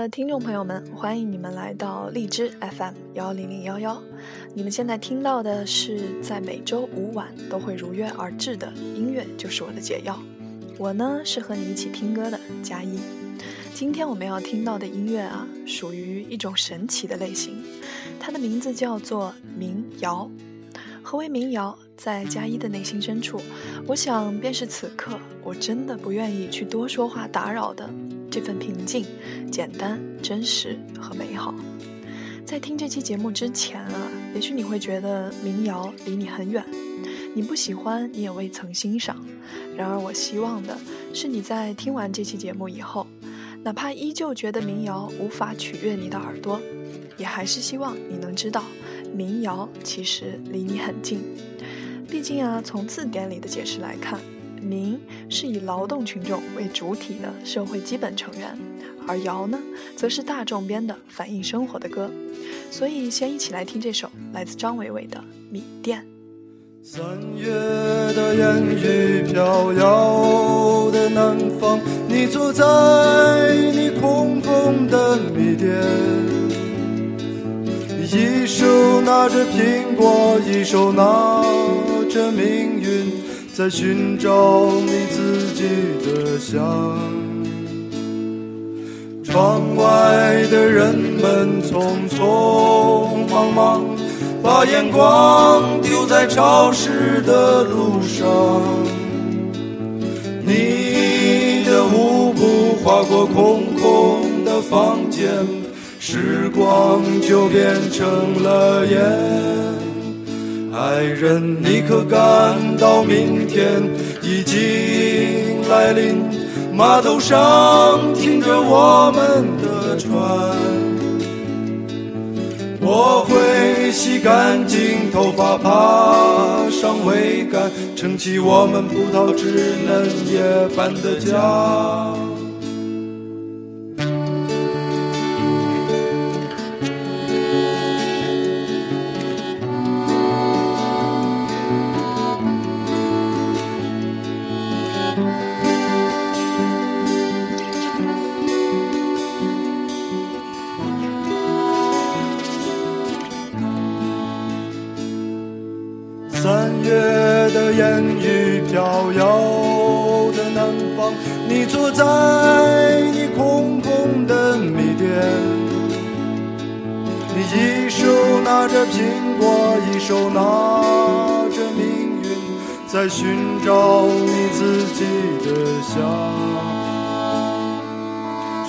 的听众朋友们，欢迎你们来到荔枝 FM 幺零零幺幺。你们现在听到的是在每周五晚都会如约而至的音乐，就是我的解药。我呢是和你一起听歌的佳一。今天我们要听到的音乐啊，属于一种神奇的类型，它的名字叫做民谣。何为民谣？在佳一的内心深处，我想便是此刻我真的不愿意去多说话打扰的这份平静、简单、真实和美好。在听这期节目之前啊，也许你会觉得民谣离你很远，你不喜欢，你也未曾欣赏。然而，我希望的是你在听完这期节目以后，哪怕依旧觉得民谣无法取悦你的耳朵，也还是希望你能知道，民谣其实离你很近。毕竟啊，从字典里的解释来看，民是以劳动群众为主体的社会基本成员，而谣呢，则是大众编的反映生活的歌。所以，先一起来听这首来自张伟伟的《米店》。三月的烟雨飘摇的南方，你坐在你空空的米店。一手拿着苹果，一手拿着命运，在寻找你自己的香。窗外的人们匆匆忙忙，把眼光丢在潮湿的路上。你的舞步划过空空的房间。时光就变成了烟，爱人，你可感到明天已经来临？码头上停着我们的船，我会洗干净头发，爬上桅杆，撑起我们葡萄枝嫩叶般的家。在寻找你自己的香。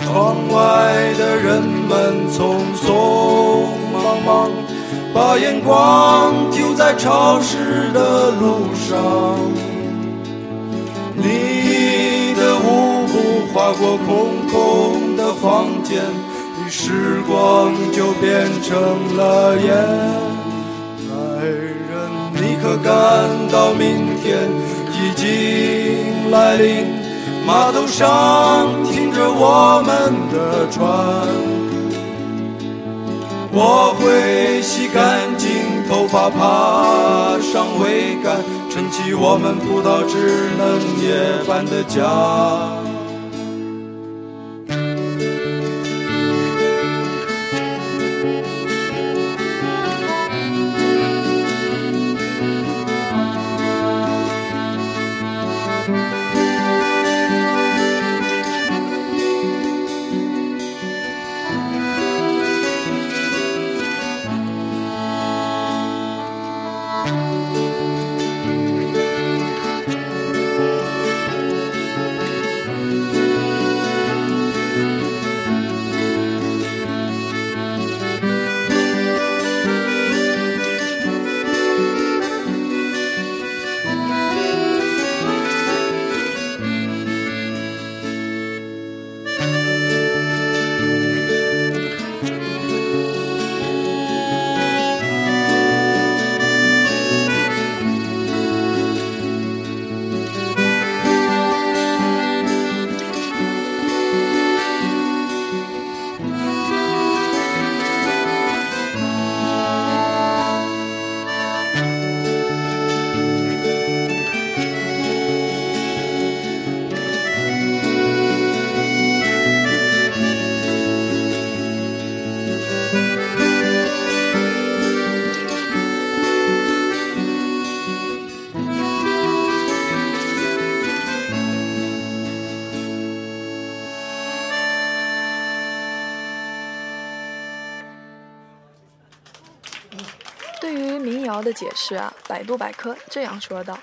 窗外的人们匆匆忙忙。把眼光丢在潮湿的路上，你的舞步划过空空的房间，时光就变成了烟。可感到明天已经来临？码头上停着我们的船。我会洗干净头发，爬上桅杆，撑起我们葡萄枝嫩叶般的家。谣的解释啊，百度百科这样说道：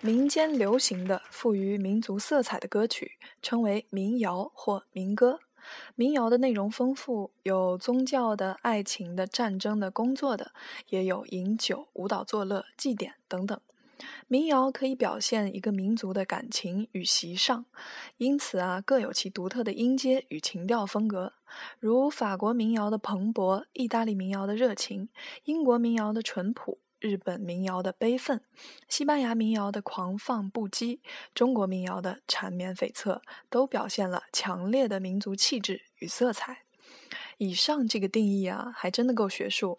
民间流行的富于民族色彩的歌曲，称为民谣或民歌。民谣的内容丰富，有宗教的、爱情的、战争的、工作的，也有饮酒、舞蹈、作乐、祭典等等。民谣可以表现一个民族的感情与习尚，因此啊，各有其独特的音阶与情调风格。如法国民谣的蓬勃，意大利民谣的热情，英国民谣的淳朴，日本民谣的悲愤，西班牙民谣的狂放不羁，中国民谣的缠绵悱恻，都表现了强烈的民族气质与色彩。以上这个定义啊，还真的够学术。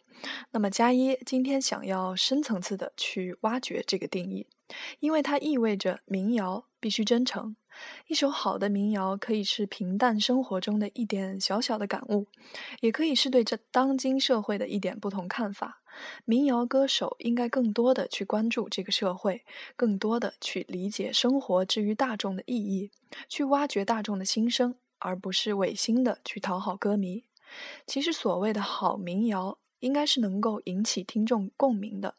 那么加一今天想要深层次的去挖掘这个定义，因为它意味着民谣必须真诚。一首好的民谣可以是平淡生活中的一点小小的感悟，也可以是对这当今社会的一点不同看法。民谣歌手应该更多的去关注这个社会，更多的去理解生活之于大众的意义，去挖掘大众的心声，而不是违心的去讨好歌迷。其实，所谓的好民谣，应该是能够引起听众共鸣的。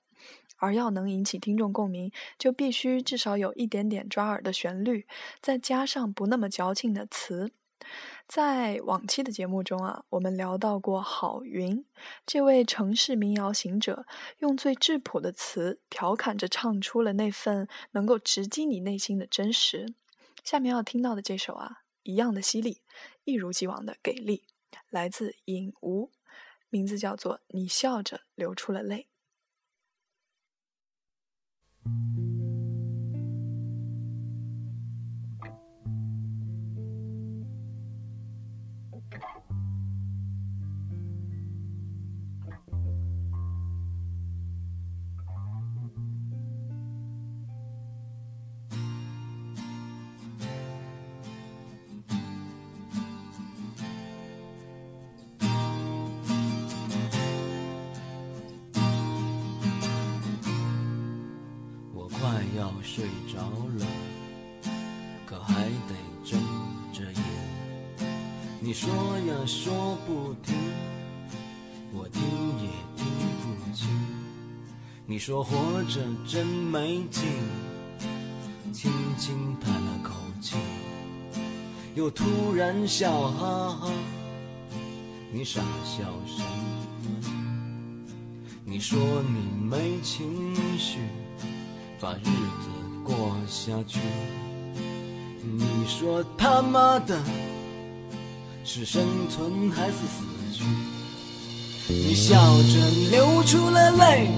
而要能引起听众共鸣，就必须至少有一点点抓耳的旋律，再加上不那么矫情的词。在往期的节目中啊，我们聊到过郝云这位城市民谣行者，用最质朴的词调侃着唱出了那份能够直击你内心的真实。下面要听到的这首啊，一样的犀利，一如既往的给力。来自尹吴，名字叫做《你笑着流出了泪》。你说活着真没劲，轻轻叹了口气，又突然笑哈哈。你傻笑什么？你说你没情绪，把日子。过下去，你说他妈的是生存还是死去？你笑着流出了泪，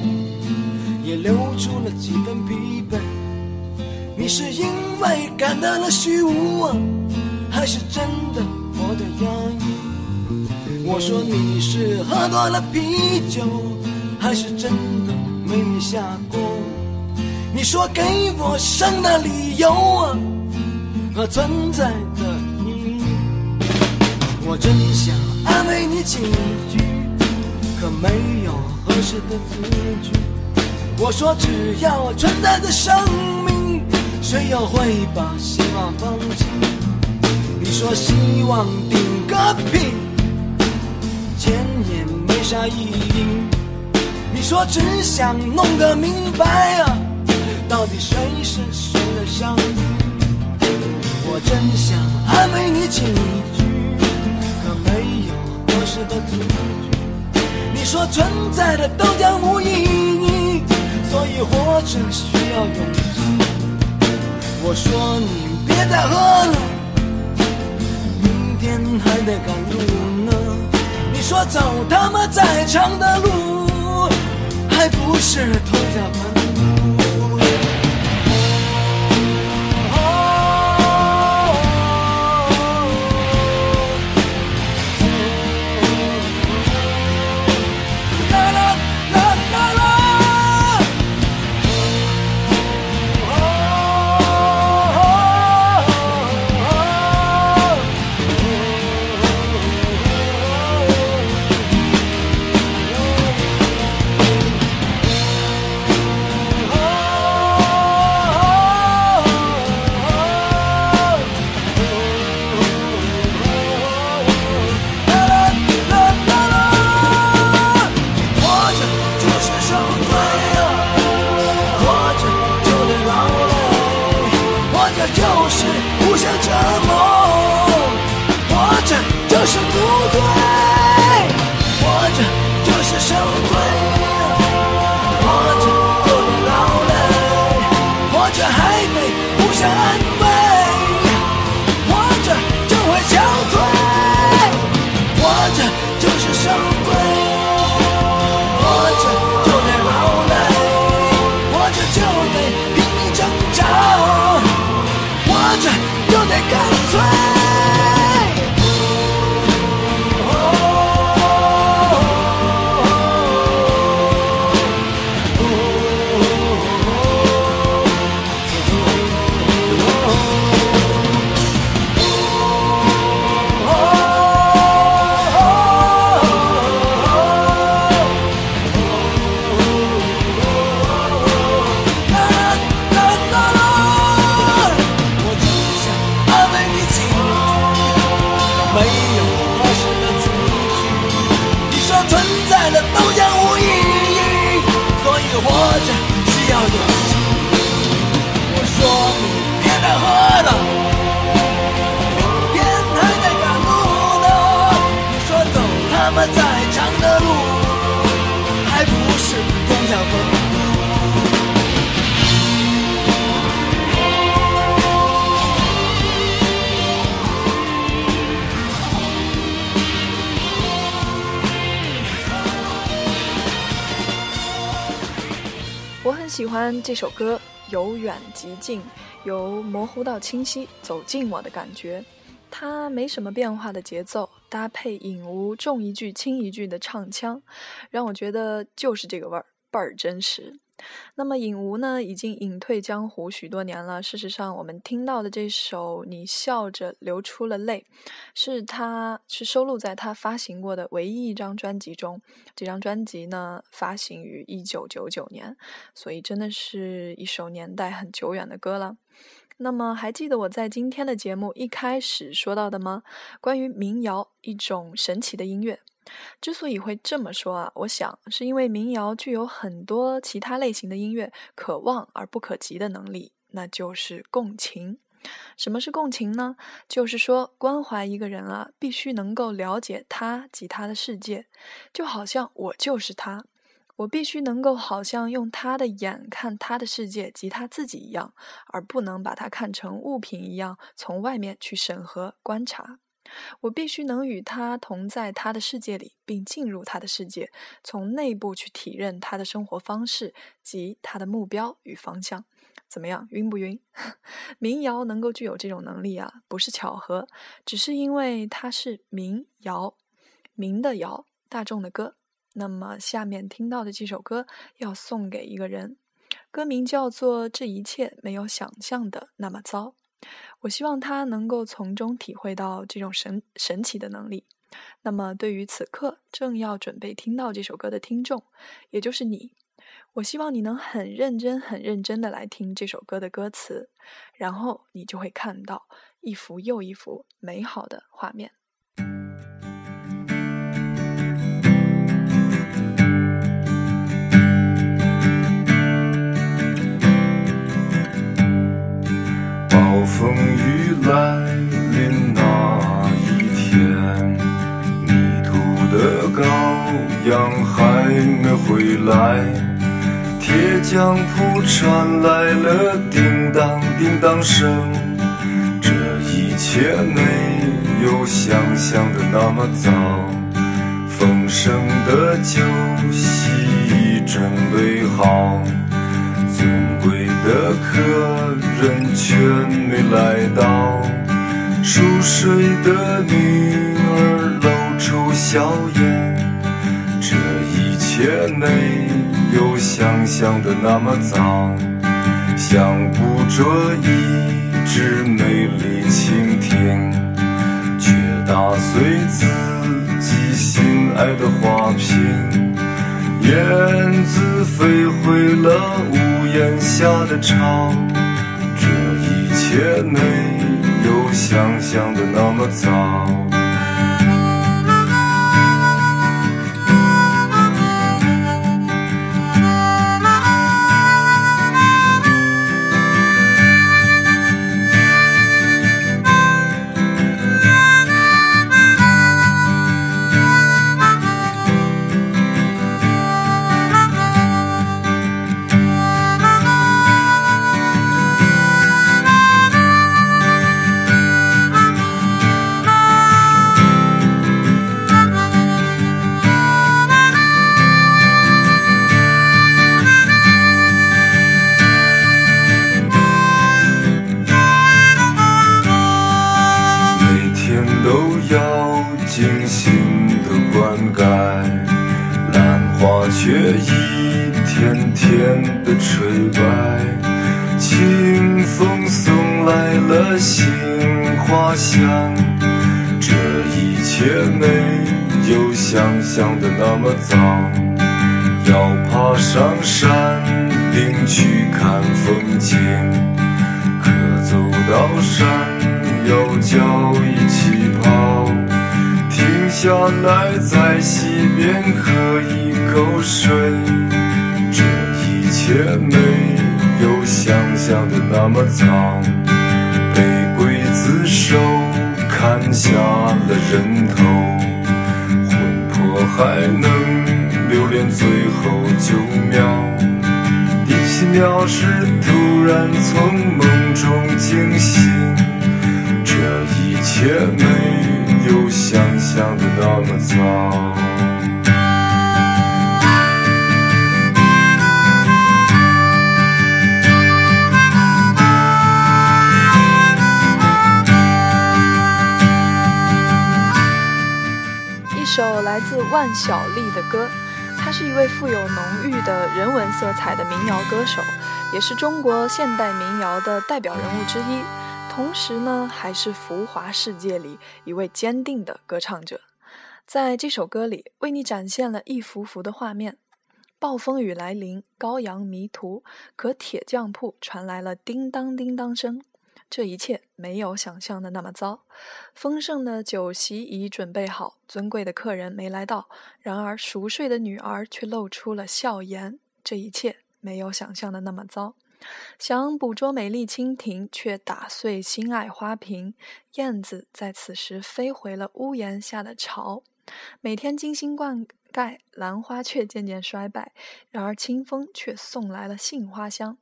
也流出了几分疲惫。你是因为感到了虚无啊，还是真的活得压抑？我说你是喝多了啤酒，还是真的没你下过？你说给我生的理由啊和存在的意义，我真想安慰你几句，可没有合适的字句。我说只要存在的生命，谁又会把希望放弃？你说希望顶个屁，钱也没啥意义。你说只想弄个明白啊。到底谁是谁的上帝？我真想安慰你几句，可没有合适的字句。你说存在的都将无意义，所以活着需要勇气。我说你别再喝了，明天还得赶路呢。你说走他妈再长的路，还不是头家着还得互相安慰，喜欢这首歌，由远及近，由模糊到清晰，走进我的感觉。它没什么变化的节奏，搭配影无重一句轻一句的唱腔，让我觉得就是这个味儿，倍儿真实。那么尹吾呢，已经隐退江湖许多年了。事实上，我们听到的这首《你笑着流出了泪》，是他是收录在他发行过的唯一一张专辑中。这张专辑呢，发行于一九九九年，所以真的是一首年代很久远的歌了。那么，还记得我在今天的节目一开始说到的吗？关于民谣，一种神奇的音乐。之所以会这么说啊，我想是因为民谣具有很多其他类型的音乐可望而不可及的能力，那就是共情。什么是共情呢？就是说关怀一个人啊，必须能够了解他及他的世界，就好像我就是他，我必须能够好像用他的眼看他的世界及他自己一样，而不能把他看成物品一样从外面去审核观察。我必须能与他同在他的世界里，并进入他的世界，从内部去体认他的生活方式及他的目标与方向。怎么样，晕不晕？民谣能够具有这种能力啊，不是巧合，只是因为它是民谣，民的谣，大众的歌。那么下面听到的这首歌要送给一个人，歌名叫做《这一切没有想象的那么糟》。我希望他能够从中体会到这种神神奇的能力。那么，对于此刻正要准备听到这首歌的听众，也就是你，我希望你能很认真、很认真的来听这首歌的歌词，然后你就会看到一幅又一幅美好的画面。来临那一天，迷途的羔羊还没回来，铁匠铺传来了叮当叮当声。这一切没有想象的那么糟，丰盛的酒席已准备好。的客人却没来到，熟睡的女儿露出笑颜。这一切没有想象的那么糟，像捕捉一只美丽蜻蜓，却打碎自己心爱的花瓶。燕子飞回了屋眼下的潮，这一切没有想象的那么糟。花香。这一切没有想象的那么糟。要爬上山顶去看风景，可走到山腰脚一起跑。停下来在溪边喝一口水。这一切没有想象的那么糟，手砍下了人头，魂魄还能留恋最后九秒。第七秒时突然从梦中惊醒，这一切没有想象的那么糟。万晓利的歌，他是一位富有浓郁的人文色彩的民谣歌手，也是中国现代民谣的代表人物之一。同时呢，还是浮华世界里一位坚定的歌唱者。在这首歌里，为你展现了一幅幅的画面：暴风雨来临，羔羊迷途，可铁匠铺传来了叮当叮当声。这一切没有想象的那么糟，丰盛的酒席已准备好，尊贵的客人没来到，然而熟睡的女儿却露出了笑颜。这一切没有想象的那么糟，想捕捉美丽蜻蜓，却打碎心爱花瓶。燕子在此时飞回了屋檐下的巢，每天精心灌溉，兰花却渐渐衰败，然而清风却送来了杏花香。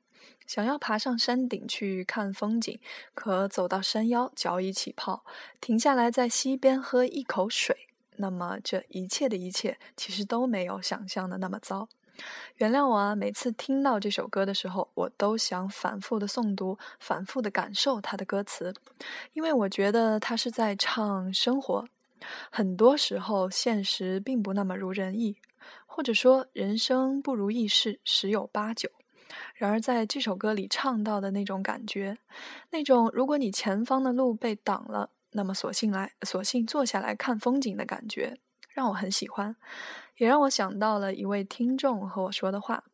想要爬上山顶去看风景，可走到山腰脚已起泡，停下来在溪边喝一口水。那么这一切的一切，其实都没有想象的那么糟。原谅我啊，每次听到这首歌的时候，我都想反复的诵读，反复的感受它的歌词，因为我觉得它是在唱生活。很多时候，现实并不那么如人意，或者说人生不如意事十有八九。然而，在这首歌里唱到的那种感觉，那种如果你前方的路被挡了，那么索性来，索性坐下来看风景的感觉，让我很喜欢，也让我想到了一位听众和我说的话。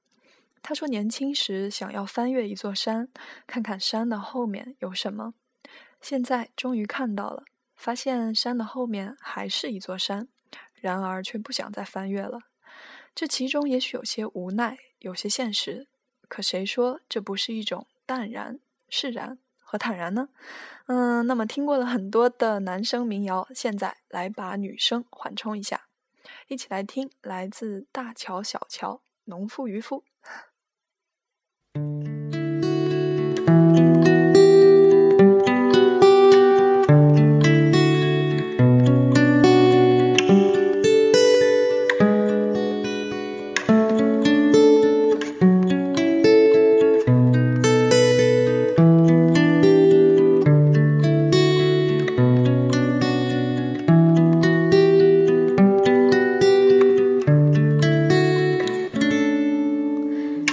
他说，年轻时想要翻越一座山，看看山的后面有什么，现在终于看到了，发现山的后面还是一座山，然而却不想再翻越了。这其中也许有些无奈，有些现实。可谁说这不是一种淡然、释然和坦然呢？嗯，那么听过了很多的男生民谣，现在来把女生缓冲一下，一起来听来自大乔小乔、农夫渔夫。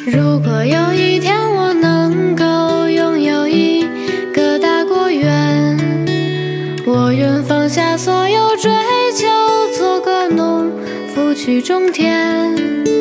如果有一天我能够拥有一个大果园我愿放下所有追求做个农夫去种田。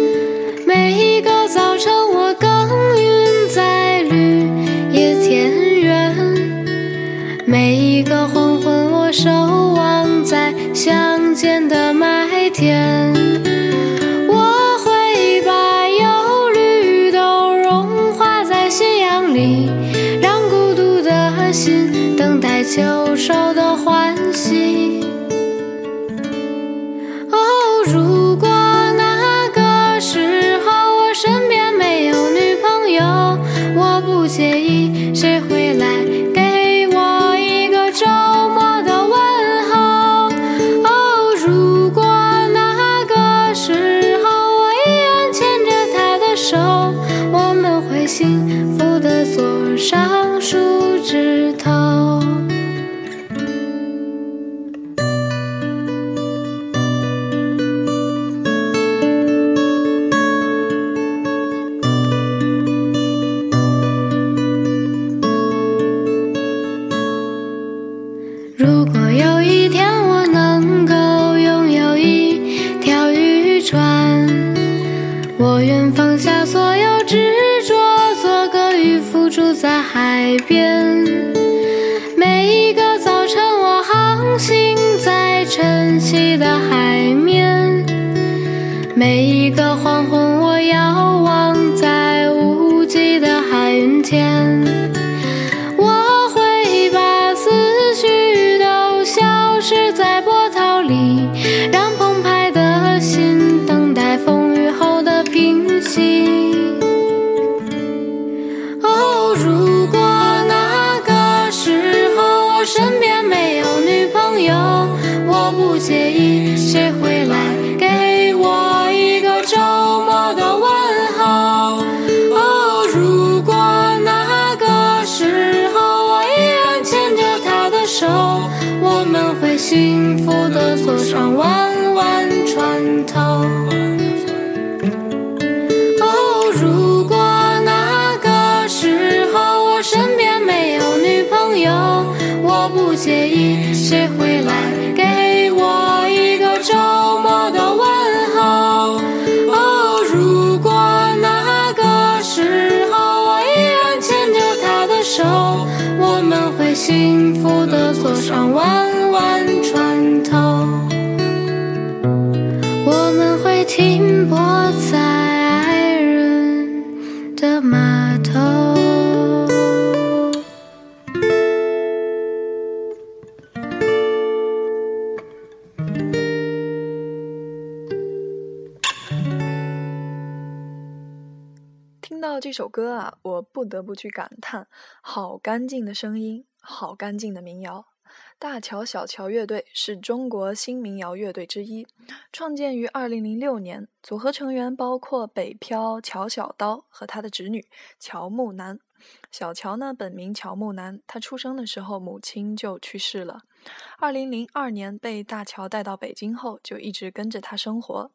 实在不这首歌啊，我不得不去感叹：好干净的声音，好干净的民谣。大乔小乔乐队是中国新民谣乐队之一，创建于2006年，组合成员包括北漂乔小刀和他的侄女乔木楠。小乔呢，本名乔木楠，他出生的时候母亲就去世了。2002年被大乔带到北京后，就一直跟着他生活。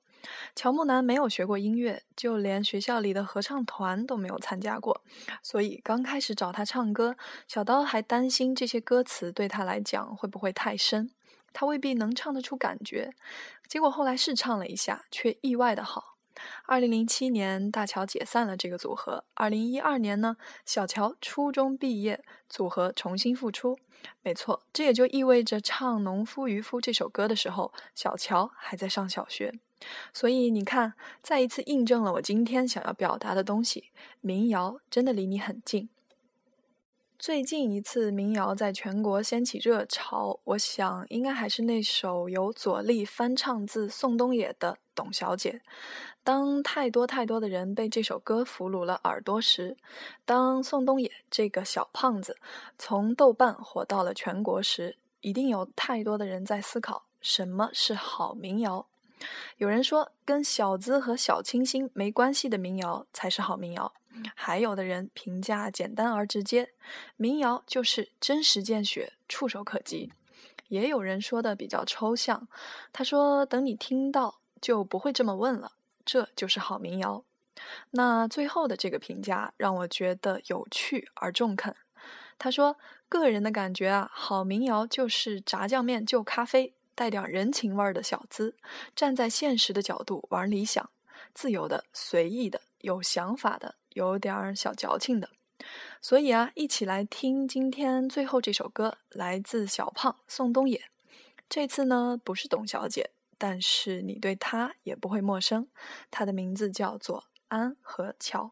乔木楠没有学过音乐，就连学校里的合唱团都没有参加过，所以刚开始找他唱歌，小刀还担心这些歌词对他来讲会不会太深，他未必能唱得出感觉。结果后来试唱了一下，却意外的好。二零零七年，大乔解散了这个组合。二零一二年呢，小乔初中毕业，组合重新复出。没错，这也就意味着唱《农夫渔夫》这首歌的时候，小乔还在上小学。所以你看，再一次印证了我今天想要表达的东西：民谣真的离你很近。最近一次民谣在全国掀起热潮，我想应该还是那首由左立翻唱自宋冬野的《董小姐》。当太多太多的人被这首歌俘虏了耳朵时，当宋冬野这个小胖子从豆瓣火到了全国时，一定有太多的人在思考什么是好民谣。有人说，跟小资和小清新没关系的民谣才是好民谣。还有的人评价简单而直接，民谣就是真实见血、触手可及。也有人说的比较抽象，他说等你听到就不会这么问了，这就是好民谣。那最后的这个评价让我觉得有趣而中肯。他说，个人的感觉啊，好民谣就是炸酱面就咖啡，带点人情味儿的小资，站在现实的角度玩理想，自由的、随意的、有想法的。有点小矫情的，所以啊，一起来听今天最后这首歌，来自小胖宋冬野。这次呢，不是董小姐，但是你对她也不会陌生，她的名字叫做安和桥。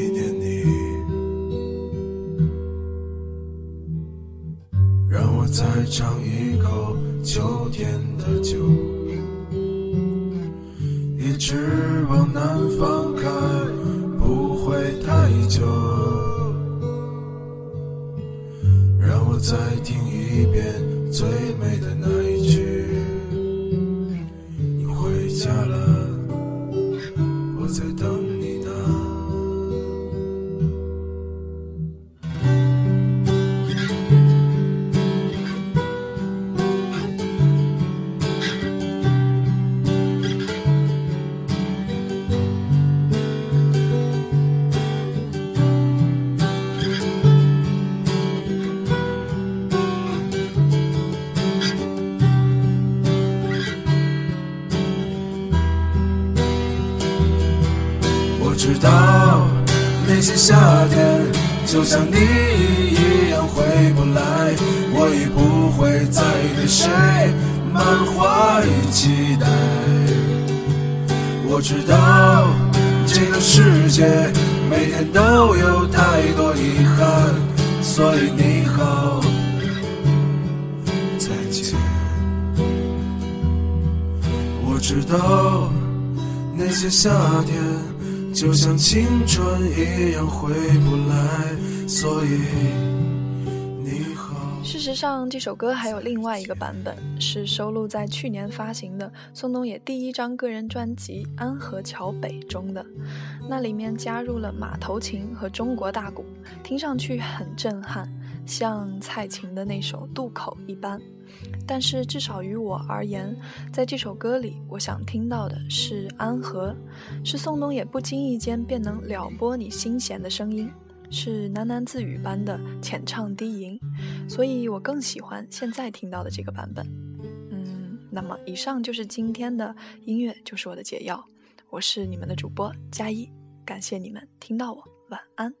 像你一样回不来，我已不会再对谁满怀期待。我知道这个世界每天都有太多遗憾，所以你好，再见。我知道那些夏天就像青春一样回不来，所以你好。事实上，这首歌还有另外一个版本，是收录在去年发行的宋冬野第一张个人专辑《安河桥北》中的。那里面加入了马头琴和中国大鼓，听上去很震撼，像蔡琴的那首《渡口》一般。但是至少于我而言，在这首歌里，我想听到的是安河，是宋冬野不经意间便能撩拨你心弦的声音。是喃喃自语般的浅唱低吟，所以我更喜欢现在听到的这个版本。嗯，那么以上就是今天的音乐，就是我的解药。我是你们的主播佳一，感谢你们听到我，晚安。